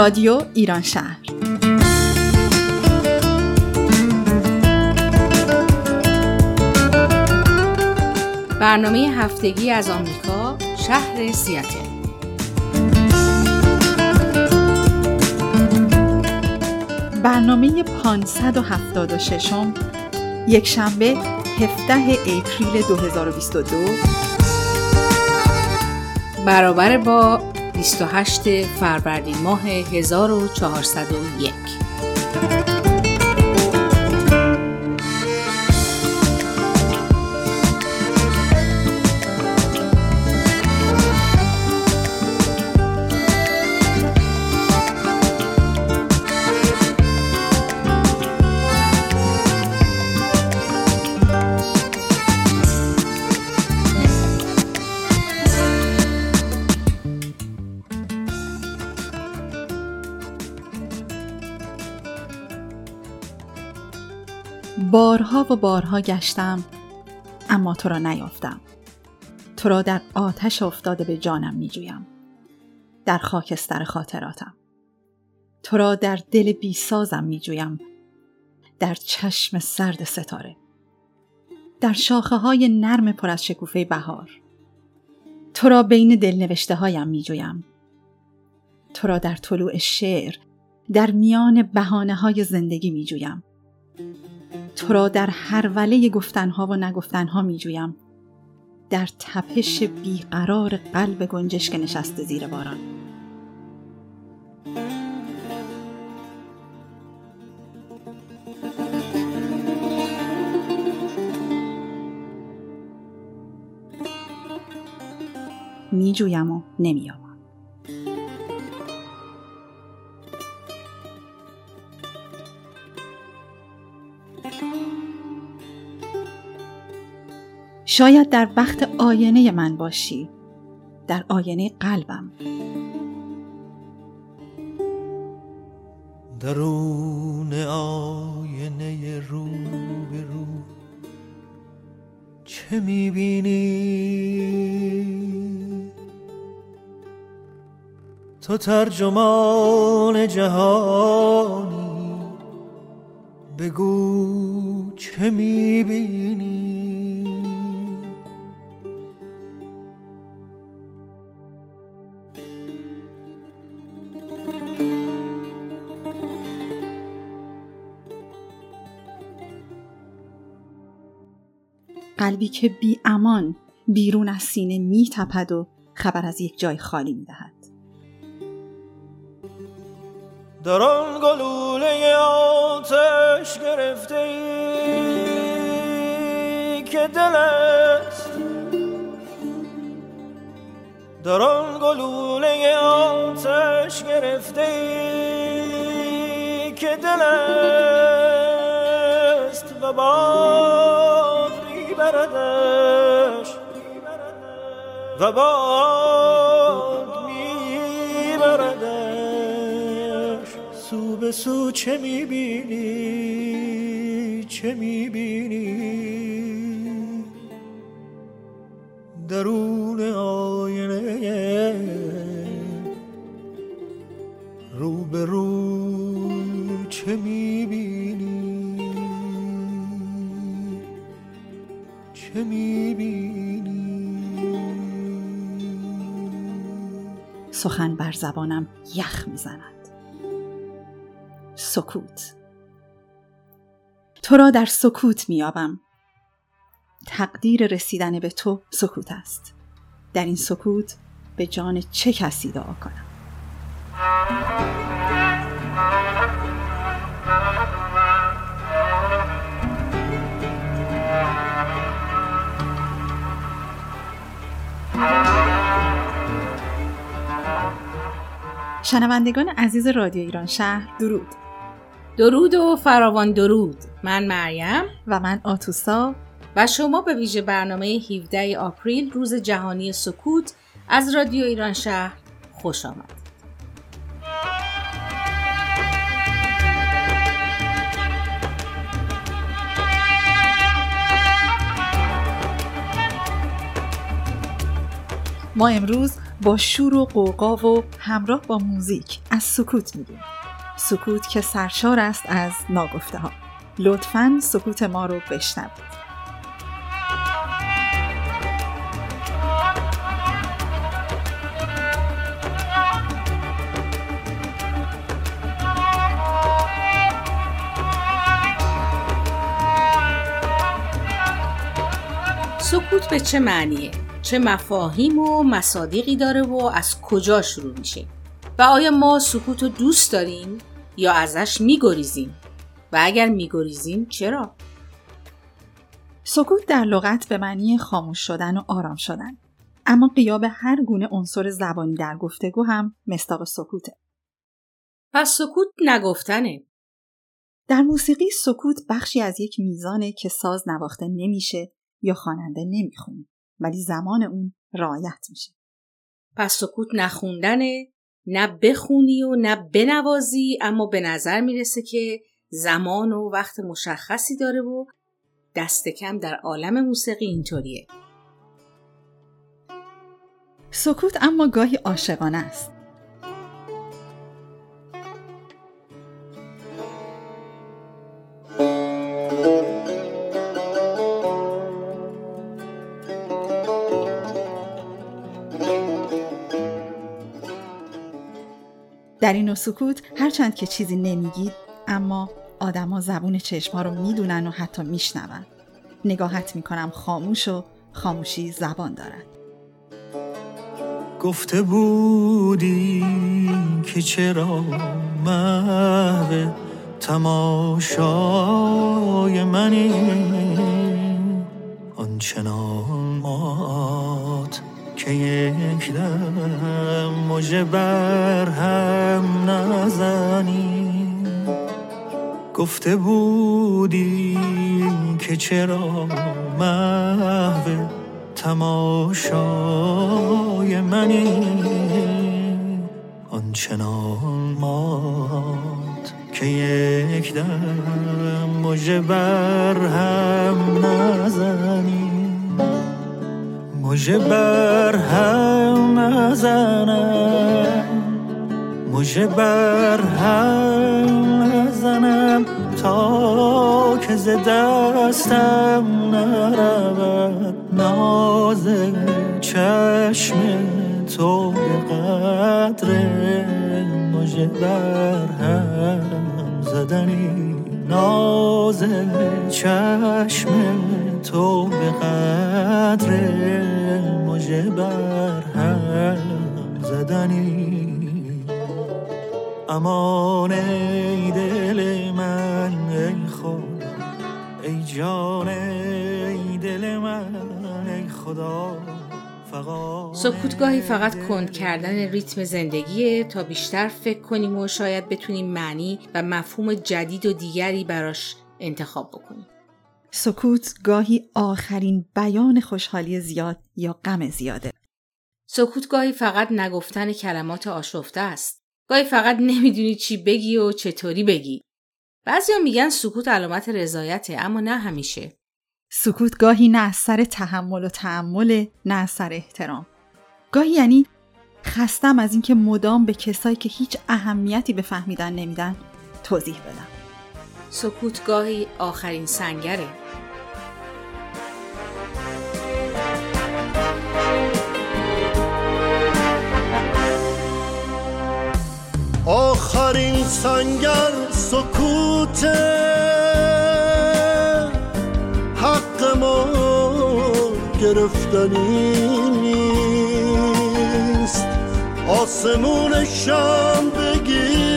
رادیو ایران شهر. برنامه هفتگی از آمریکا شهر سیاتل. برنامه 576 یک شنبه 17 اپریل 2022 برابر با 28 فروردین ماه 1401 و بارها گشتم اما تو را نیافتم. تو را در آتش افتاده به جانم می جویم در خاکستر خاطراتم. تو را در دل بیسازم می جویم در چشم سرد ستاره. در شاخه های نرم پر از شکوفه بهار. تو را بین دلنوشته هایم می جویم تو را در طلوع شعر در میان بهانه های زندگی می جویم تو را در هر وله گفتنها و نگفتنها می جویم در تپش بیقرار قلب گنجشک نشسته زیر باران. می جویم و نمیام شاید در وقت آینه من باشی. در آینه قلبم. درون آینه رو به رو چه می‌بینی؟ تو ترجمان جهانی. بگو چه می‌بینی؟ قلبی که بی امان بیرون از سینه می تپد و خبر از یک جای خالی می دهد. در آن گلوله آتش گرفته ای که دل است در آن گلوله آتش گرفته ای که دل است و باد و باد میبردش. سو به سو چه می‌بینی؟ چه می‌بینی؟ درون آینه رو به رو چه می‌بینی؟ چه می‌بینی؟ سخن بر زبانم یخ می‌زند. سکوت. تو را در سکوت میابم تقدیر رسیدن به تو سکوت است. در این سکوت به جان چه کسی دعا کنم؟ شنوندگان عزیز رادیو ایران شهر درود. درود و فراوان درود. من مریم. و من آتوسا. و شما به ویژه برنامه 17 آپریل روز جهانی سکوت از رادیو ایران شهر خوش آمد. ما امروز با شور و قوقا و همراه با موزیک از سکوت میگیم. سکوت که سرشار است از ناگفته ها لطفا سکوت ما رو بشنوید. سکوت به چه معنیه؟ چه مفاهیم و مصادیقی داره و از کجا شروع میشه؟ و آیا ما سکوت رو دوست داریم یا ازش میگریزیم؟ و اگر میگریزیم چرا؟ سکوت در لغت به معنی خاموش شدن و آرام شدن اما قیاب هر گونه عنصر زبانی در گفتگو هم مستاق سکوته پس سکوت نگفتنه در موسیقی سکوت بخشی از یک میزانه که ساز نواخته نمیشه یا خواننده نمی‌خونه ولی زمان اون رعایت میشه. پس سکوت نخوندنه نه بخونی و نه بنوازی اما به نظر می‌رسه که زمان و وقت مشخصی داره و دست کم در عالم موسیقی اینطوریه. سکوت اما گاهی عاشقانه است. در این سکوت هرچند که چیزی نمیگید اما آدما زبون چشما رو می‌دونن و حتی میشنون. نگاهت می‌کنم خاموش و خاموشی زبان دارد. گفته بودی که چرا محو تماشای منی؟ آنچنان که یک دم مجه هم نزنی گفته بودی که چرا محو تماشای منی؟ آنچنان مات که یک دم مجه هم نزنی مجه بر هم نزنم. مجه بر هم نزنم تا که ز دستم نرود. ناز چشم تو به قدر مجه بر هم زدنی. ناز چشم تو به قدر مجه بر هم زدنی. امان ای دل من ای خود ای جان ای دل من ای خدا. سکوتگاهی فقط کند کردن ریتم زندگیه تا بیشتر فکر کنیم و شاید بتونیم معنی و مفهوم جدید و دیگری براش انتخاب بکنیم. سکوت گاهی آخرین بیان خوشحالی زیاد یا غم زیاده. سکوت گاهی فقط نگفتن کلمات آشفته است. گاهی فقط نمی‌دونی چی بگی و چطوری بگی. بعضیا میگن سکوت علامت رضایته اما نه همیشه. سکوت گاهی نه از سر تحمل و تعمل نه از سر احترام. گاهی یعنی خستم از اینکه مدام به کسایی که هیچ اهمیتی به فهمیدن نمیدن توضیح بدم. سکوت گاهی آخرین سنگره. آخرین سنگر سکوت حق ما گرفتنی نیست. آسمون شم بگیرید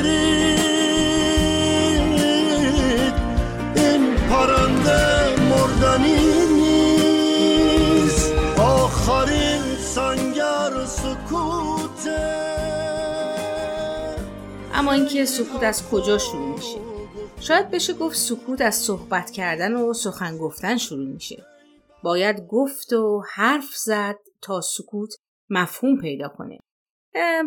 اینکه سکوت از کجا شروع میشه. شاید بشه گفت سکوت از صحبت کردن و سخن گفتن شروع میشه. باید گفت و حرف زد تا سکوت مفهوم پیدا کنه.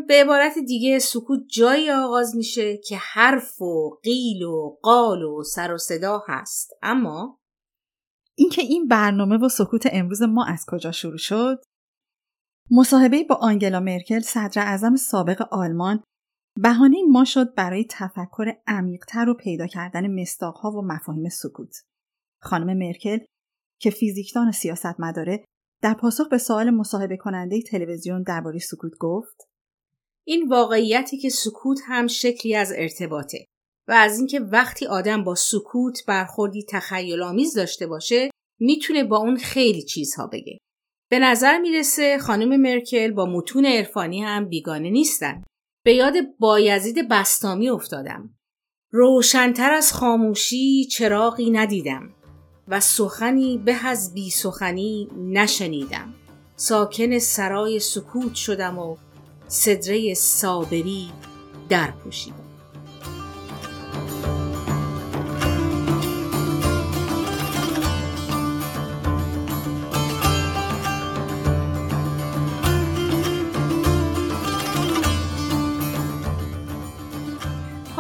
به عبارت دیگه سکوت جایی آغاز میشه که حرف و قیل و قال و سر و صدا هست. اما اینکه این برنامه و سکوت امروز ما از کجا شروع شد؟ مصاحبه با آنگلا مرکل صدر اعظم سابق آلمان بهانه ما شد برای تفکر عمیقتر و پیدا کردن مستاقها و مفاهیم سکوت. خانم مرکل که فیزیکدان سیاست مداره در پاسخ به سوال مصاحبه کننده تلویزیون درباره سکوت گفت این واقعیتی که سکوت هم شکلی از ارتباطه و از اینکه وقتی آدم با سکوت برخوردی تخیلآمیز داشته باشه می‌تونه با اون خیلی چیزها بگه. به نظر می‌رسه خانم مرکل با متون عرفانی هم بیگانه نیستن. به یاد بایزید بستامی افتادم. روشنتر از خاموشی چراغی ندیدم و سخنی به از بی سخنی نشنیدم. ساکن سرای سکوت شدم و صدره صابری در پوشیدم.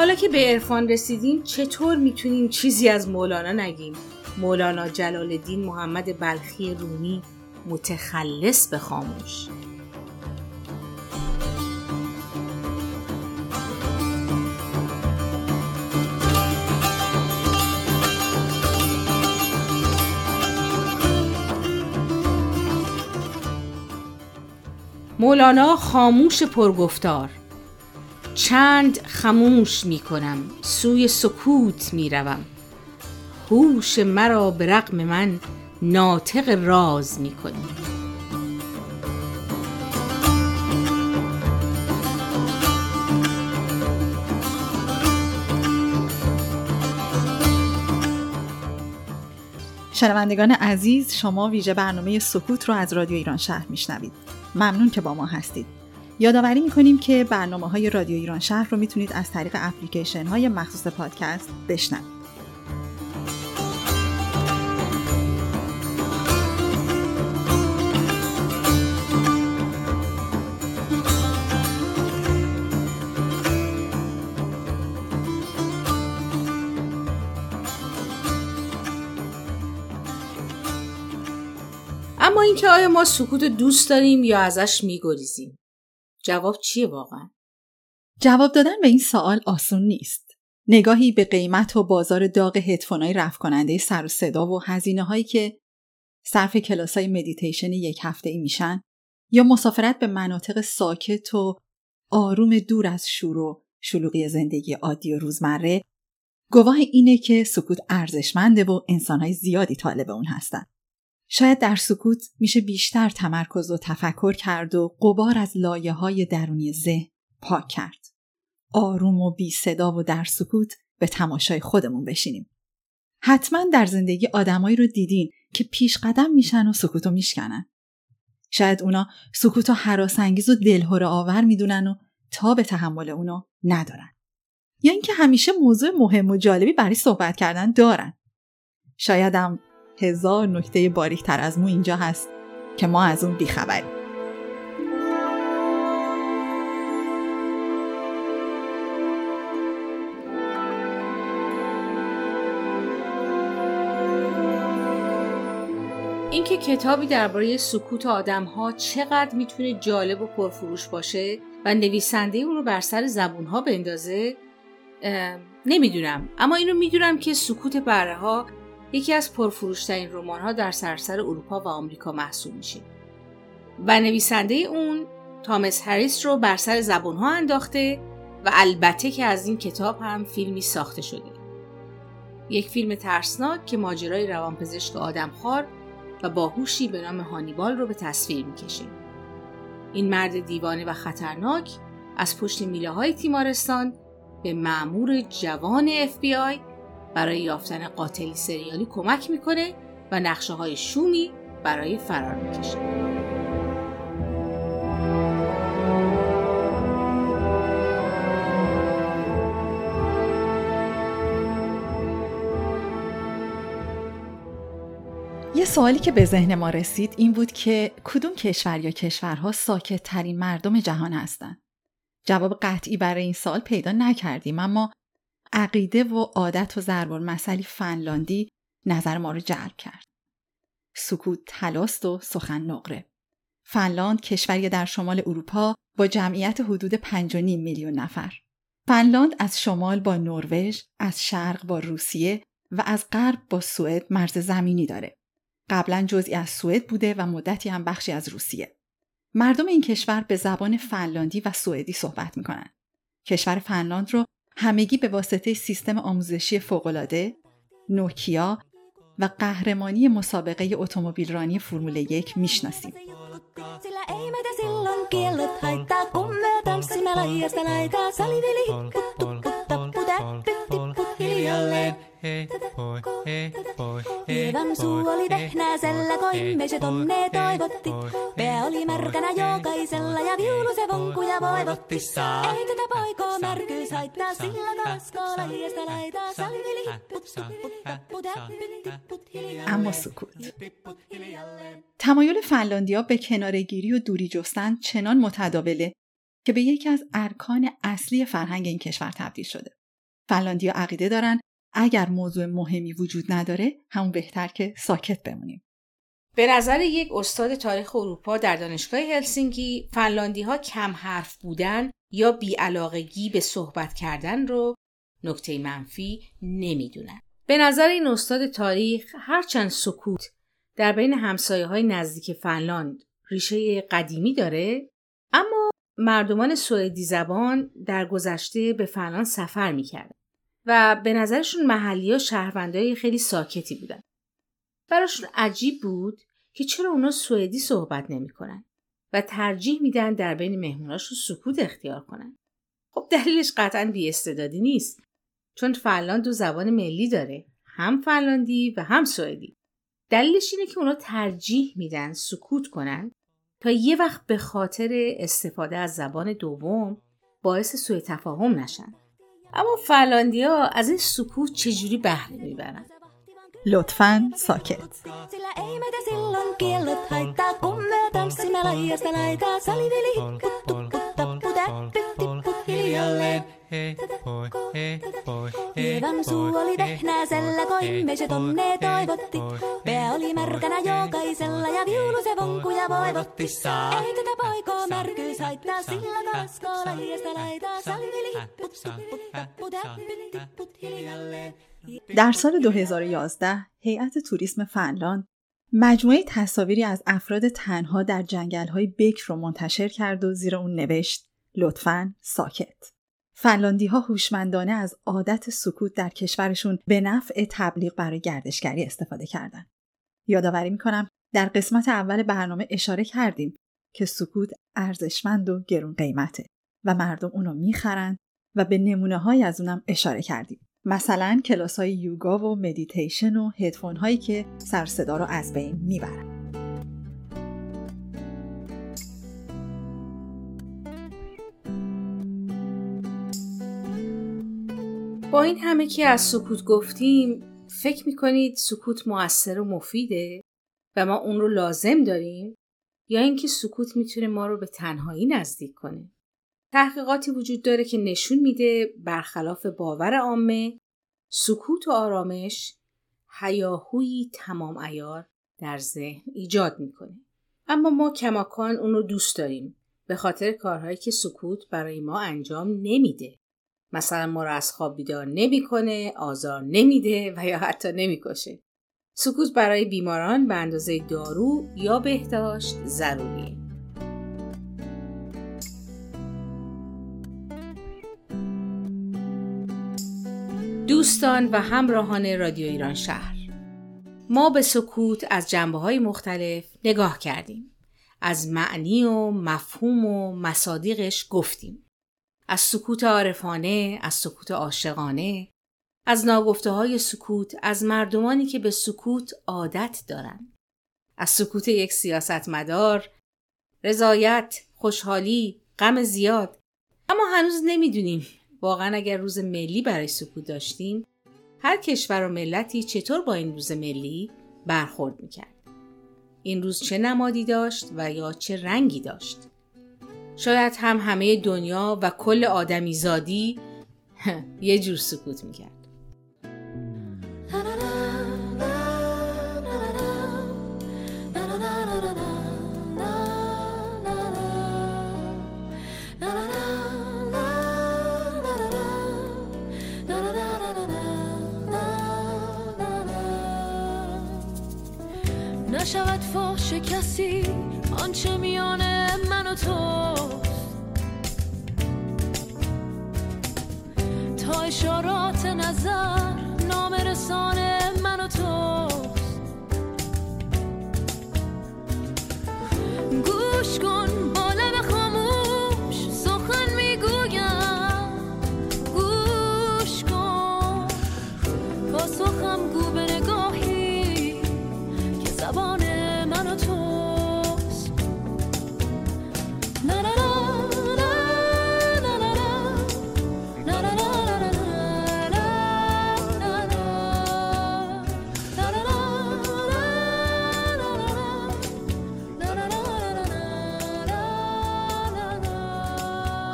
حالا که به عرفان رسیدیم چطور می‌تونیم چیزی از مولانا نگیم؟ مولانا جلال الدین محمد بلخی رومی متخلص به خاموش. مولانا خاموش پرگفتار. چند خموش می کنم سوی سکوت می روم هوش مرا به رقم من ناطق راز می کنی شنوندگان عزیز شما ویژه برنامه سکوت رو از رادیو ایران شهر میشنوید. ممنون که با ما هستید. یادآوری می‌کنیم که برنامه های رادیو ایران شهر رو می‌تونید از طریق اپلیکیشن های مخصوص پادکست بشنوید. اما اینکه آیا ما سکوت دوست داریم یا ازش میگریزیم جواب چیه واقعا؟ جواب دادن به این سوال آسون نیست. نگاهی به قیمت و بازار داغ هدفونای رفع کننده سر و صدا و هزینه هایی که صرف کلاس های مدیتیشن یک هفته ای میشن یا مسافرت به مناطق ساکت و آروم دور از شور و شلوغی زندگی عادی و روزمره گواه اینه که سکوت ارزشمنده و انسانهای زیادی طالب اون هستن. شاید در سکوت میشه بیشتر تمرکز و تفکر کرد و قبار از لایه های درونی ذهن پاک کرد. آروم و بی صدا و در سکوت به تماشای خودمون بشینیم. حتما در زندگی آدمایی رو دیدین که پیش قدم میشن و سکوتو میشکنن. شاید اونا سکوتو حراسانگیز و دلهور آور می‌دونن و تا به تحمل اونو ندارن. یا اینکه همیشه موضوع مهم و جالبی برای صحبت کردن دارن. شایدم هزار نکته باریکتر از مو اینجا هست که ما از اون بیخبریم. اینکه کتابی درباره سکوت آدم ها چقدر می‌تونه جالب و پرفروش باشه و نویسنده اون رو بر سر زبون ها بندازه نمی‌دونم. اما اینو می‌دونم که سکوت بره ها یکی از پرفروشترین رمان ها در سراسر اروپا و آمریکا محسوب میشه. و نویسنده اون تامس هریس رو بر سر زبان ها انداخته و البته که از این کتاب هم فیلمی ساخته شده. یک فیلم ترسناک که ماجرای روانپزشک آدمخوار و باهوشی به نام هانیبال رو به تصویر می‌کشه. این مرد دیوانه و خطرناک از پشت میله های تیمارستان به معمور جوان FBI برای یافتن قاتلی سریالی کمک می‌کنه و نقشه های شومی برای فرار می‌کشه. یه سوالی که به ذهن ما رسید این بود که کدوم کشور یا کشورها ساکت ترین مردم جهان هستند؟ جواب قطعی برای این سال پیدا نکردیم اما عقیده و عادت و ضرب مسئله فنلاندی نظر ما رو جلب کرد. سکوت تلاست و سخن نقره. فنلاند کشوری در شمال اروپا با جمعیت حدود 5.5 میلیون نفر. فنلاند از شمال با نروژ، از شرق با روسیه و از غرب با سوئد مرز زمینی داره. قبلا جزئی از سوئد بوده و مدتی هم بخشی از روسیه. مردم این کشور به زبان فنلاندی و سوئدی صحبت می‌کنن. کشور فنلاند رو همگی به واسطه سیستم آموزشی فوقالعاده، نوکیا و قهرمانی مسابقه اتومبیل رانی فرمول یک می‌شناسیم. Sillä ei meitä silloin kiellot haittaa, kun me tanssimme laijasta laitaa. Saliveli hipput, tupput, tapput, äppyt, tipput hiljalleen. Hei, poi, hei, poi, hei, Lievan suu oli vehnäisellä, koimme se tonne toivotti. Pää oli märkänä jokaisella ja viulu se vonkuja voivotti. Ei tätä poikoo märkyys haittaa, sillä taas laijasta laitaa. Saliveli hipput. اما سکوت تمایل فنلاندیا به کنارگیری و دوری جستن چنان متداوله که به یکی از ارکان اصلی فرهنگ این کشور تبدیل شده. فنلاندیا عقیده دارن اگر موضوع مهمی وجود نداره همون بهتر که ساکت بمونیم. به نظر یک استاد تاریخ اروپا در دانشگاه هلسینکی فنلاندی ها کم حرف بودن یا بیعلاقگی به صحبت کردن رو نکته منفی نمی‌دونن. به نظر این استاد تاریخ هرچند سکوت در بین همسایه های نزدیک فنلاند ریشه قدیمی داره اما مردمان سوئدی زبان در گذشته به فنلاند سفر می‌کردن و به نظرشون محلی ها شهروندهای خیلی ساکتی بودن. براشون عجیب بود که چرا اونا سوئدی صحبت نمی‌کنن و ترجیح میدن در بین مهموناشون سکوت اختیار کنن. خب دلیلش قطعا بی استعدادی نیست چون فنلاند دو زبان ملی داره هم فنلاندی و هم سوئدی. دلیلش اینه که اونا ترجیح میدن سکوت کنن تا یه وقت به خاطر استفاده از زبان دوم باعث سوء تفاهم نشن. اما فنلاندیا از این سکوت چجوری بهره می‌برن؟ لطفا ساکت Lievan suu oli vehnäisellä, koimme se tonne toivotti. Pää oli märkänä jokaisella ja viulu se vonkuja voivotti. Ei tätä poikoo märkyys haittaa, sillä taas koolajista laitaa. Salveli hipput, tipput hiljalleen. در سال 2011 هیئت توریسم فنلاند مجموعه تصاویری از افراد تنها در جنگل های بکر رو منتشر کرد و زیر اون نوشت لطفاً ساکت. فنلاندی ها هوشمندانه از عادت سکوت در کشورشون به نفع تبلیغ برای گردشگری استفاده کردن. یادآوری می‌کنم در قسمت اول برنامه اشاره کردیم که سکوت ارزشمند و گرون قیمته و مردم اونو می‌خرن و به نمونه های از اونم اشاره کردیم. مثلا کلاس های یوگا و مدیتیشن و هدفون هایی که سر صدا رو از بین می‌برن. با این همه که از سکوت گفتیم فکر می‌کنید سکوت موثر و مفیده و ما اون رو لازم داریم؟ یا اینکه سکوت می‌تونه ما رو به تنهایی نزدیک کنه؟ تحقیقاتی وجود داره که نشون میده برخلاف باور عامه سکوت و آرامش هیاهویی تمام ایار در ذهن ایجاد می‌کنه. اما ما کماکان اون رو دوست داریم به خاطر کارهایی که سکوت برای ما انجام نمیده. مثلا ما رو از خواب بیدار نمی‌کنه، آزار نمیده و یا حتی نمی‌کشه. سکوت برای بیماران به اندازه دارو یا بهداشت ضروریه. دوستان و همراهان رادیو ایران شهر ما به سکوت از جنبه های مختلف نگاه کردیم. از معنی و مفهوم و مصادیقش گفتیم. از سکوت عارفانه، از سکوت عاشقانه، از ناگفته های سکوت، از مردمانی که به سکوت عادت دارند. از سکوت یک سیاستمدار، رضایت، خوشحالی، غم زیاد. اما هنوز نمی‌دونیم واقعا اگر روز ملی برای سکوت داشتیم هر کشور و ملتی چطور با این روز ملی برخورد می‌کرد. این روز چه نمادی داشت و یا چه رنگی داشت؟ شاید هم همه دنیا و کل آدمیزادی یه جور سکوت می‌کرد. نشود فاش کسی آنچه میان من و تو تا اشارات نظر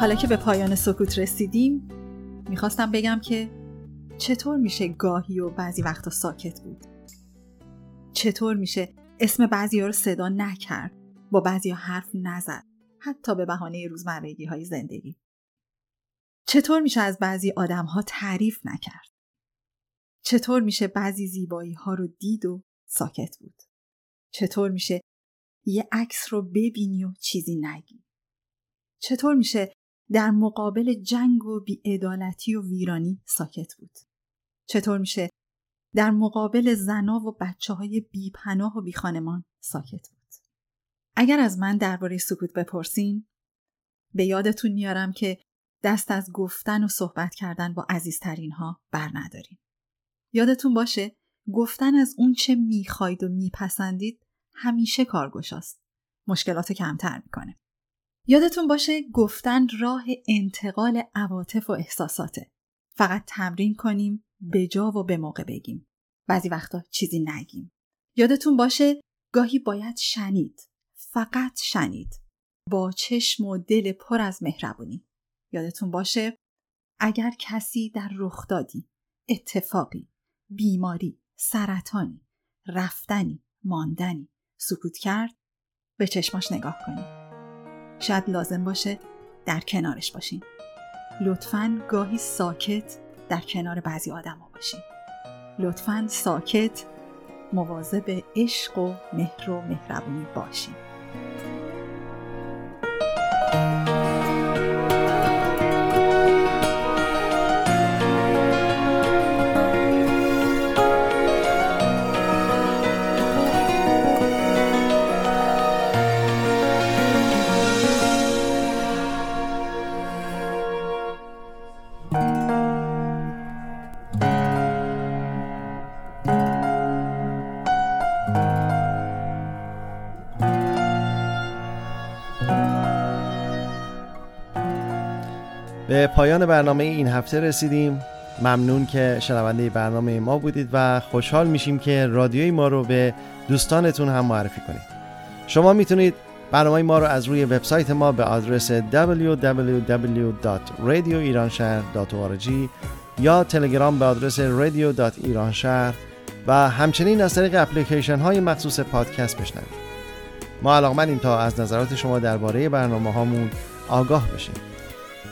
حالا که به پایان سکوت رسیدیم می‌خواستم بگم که چطور میشه گاهی و بعضی وقتا ساکت بود؟ چطور میشه اسم بعضی ها رو صدا نکرد با بعضی حرف نزد حتی به بهانه روزمرگی های زندگی؟ چطور میشه از بعضی آدم ها تعریف نکرد؟ چطور میشه بعضی زیبایی ها رو دید و ساکت بود؟ چطور میشه یه عکس رو ببینی و چیزی نگی؟ چطور میشه در مقابل جنگ و بیعدالتی و ویرانی ساکت بود چطور میشه در مقابل زنا و بچه های بیپناه و بیخانمان ساکت بود اگر از من درباره سکوت بپرسین به یادتون میارم که دست از گفتن و صحبت کردن با عزیزترین ها بر ندارین. یادتون باشه گفتن از اون چه می‌خواید و میپسندید همیشه کارگشاست. مشکلات کمتر می‌کنه. یادتون باشه گفتن راه انتقال عواطف و احساساته. فقط تمرین کنیم به جا و به موقع بگیم. بعضی وقتا چیزی نگیم. یادتون باشه گاهی باید شنید. فقط شنید. با چشم و دل پر از مهربونی. یادتون باشه اگر کسی در رخ دادی، اتفاقی، بیماری، سرطانی، رفتنی، ماندنی سکوت کرد به چشماش نگاه کنی. شاید لازم باشه در کنارش باشین. لطفاً گاهی ساکت در کنار بعضی آدم باشین. لطفاً ساکت مواظب عشق و مهر و مهربونی باشین. به پایان برنامه این هفته رسیدیم. ممنون که شنونده برنامه ما بودید و خوشحال میشیم که رادیوی ما رو به دوستانتون هم معرفی کنید. شما می‌تونید برنامه ما رو از روی وبسایت ما به آدرس www.radioiranshahr.org یا تلگرام به آدرس radio.iranshahr و همچنین از طریق اپلیکیشن های مخصوص پادکست بشنوید. ما علاقمندیم تا از نظرات شما درباره برنامه هامون آگاه بشیم.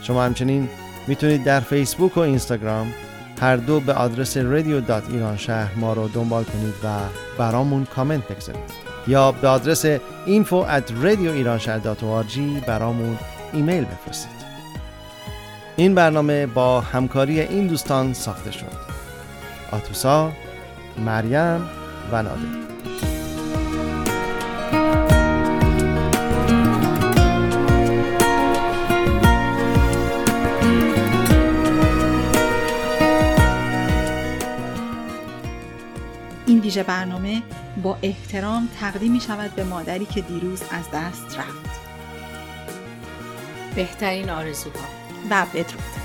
شما همچنین می‌تونید در فیسبوک و اینستاگرام هر دو به آدرس رادیو دات ایران شهر ما رو دنبال کنید و برامون کامنت بگذارید. یا به آدرس info at برامون ایمیل بفرستید. این برنامه با همکاری این دوستان ساخته شد. آتوسا، مریم و نادر. ویژه برنامه با احترام تقدیم می شود به مادری که دیروز از دست رفت. بهترین آرزوها. و بدرود.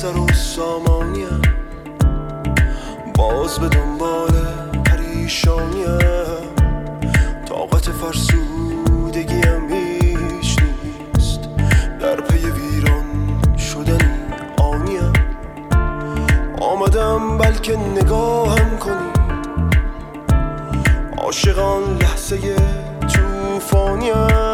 سر و سامانیم. باز به دنبال پریشانیم. طاقت فرسودگیم هیچ نیست. در پی ویران شدن آنیم. آمدم بلکه نگاهم کنی عاشقان لحظه توفانیم.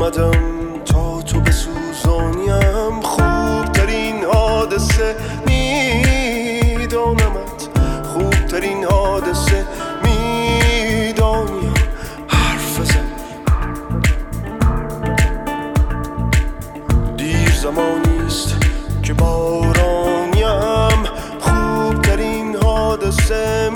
آمدم تا تو بسوزانیم خوبترین حادثه میدانمت. خوبترین حادثه می‌دانیم. حرف بزن. دیر زمانی است که بارانیم خوبترین حادثه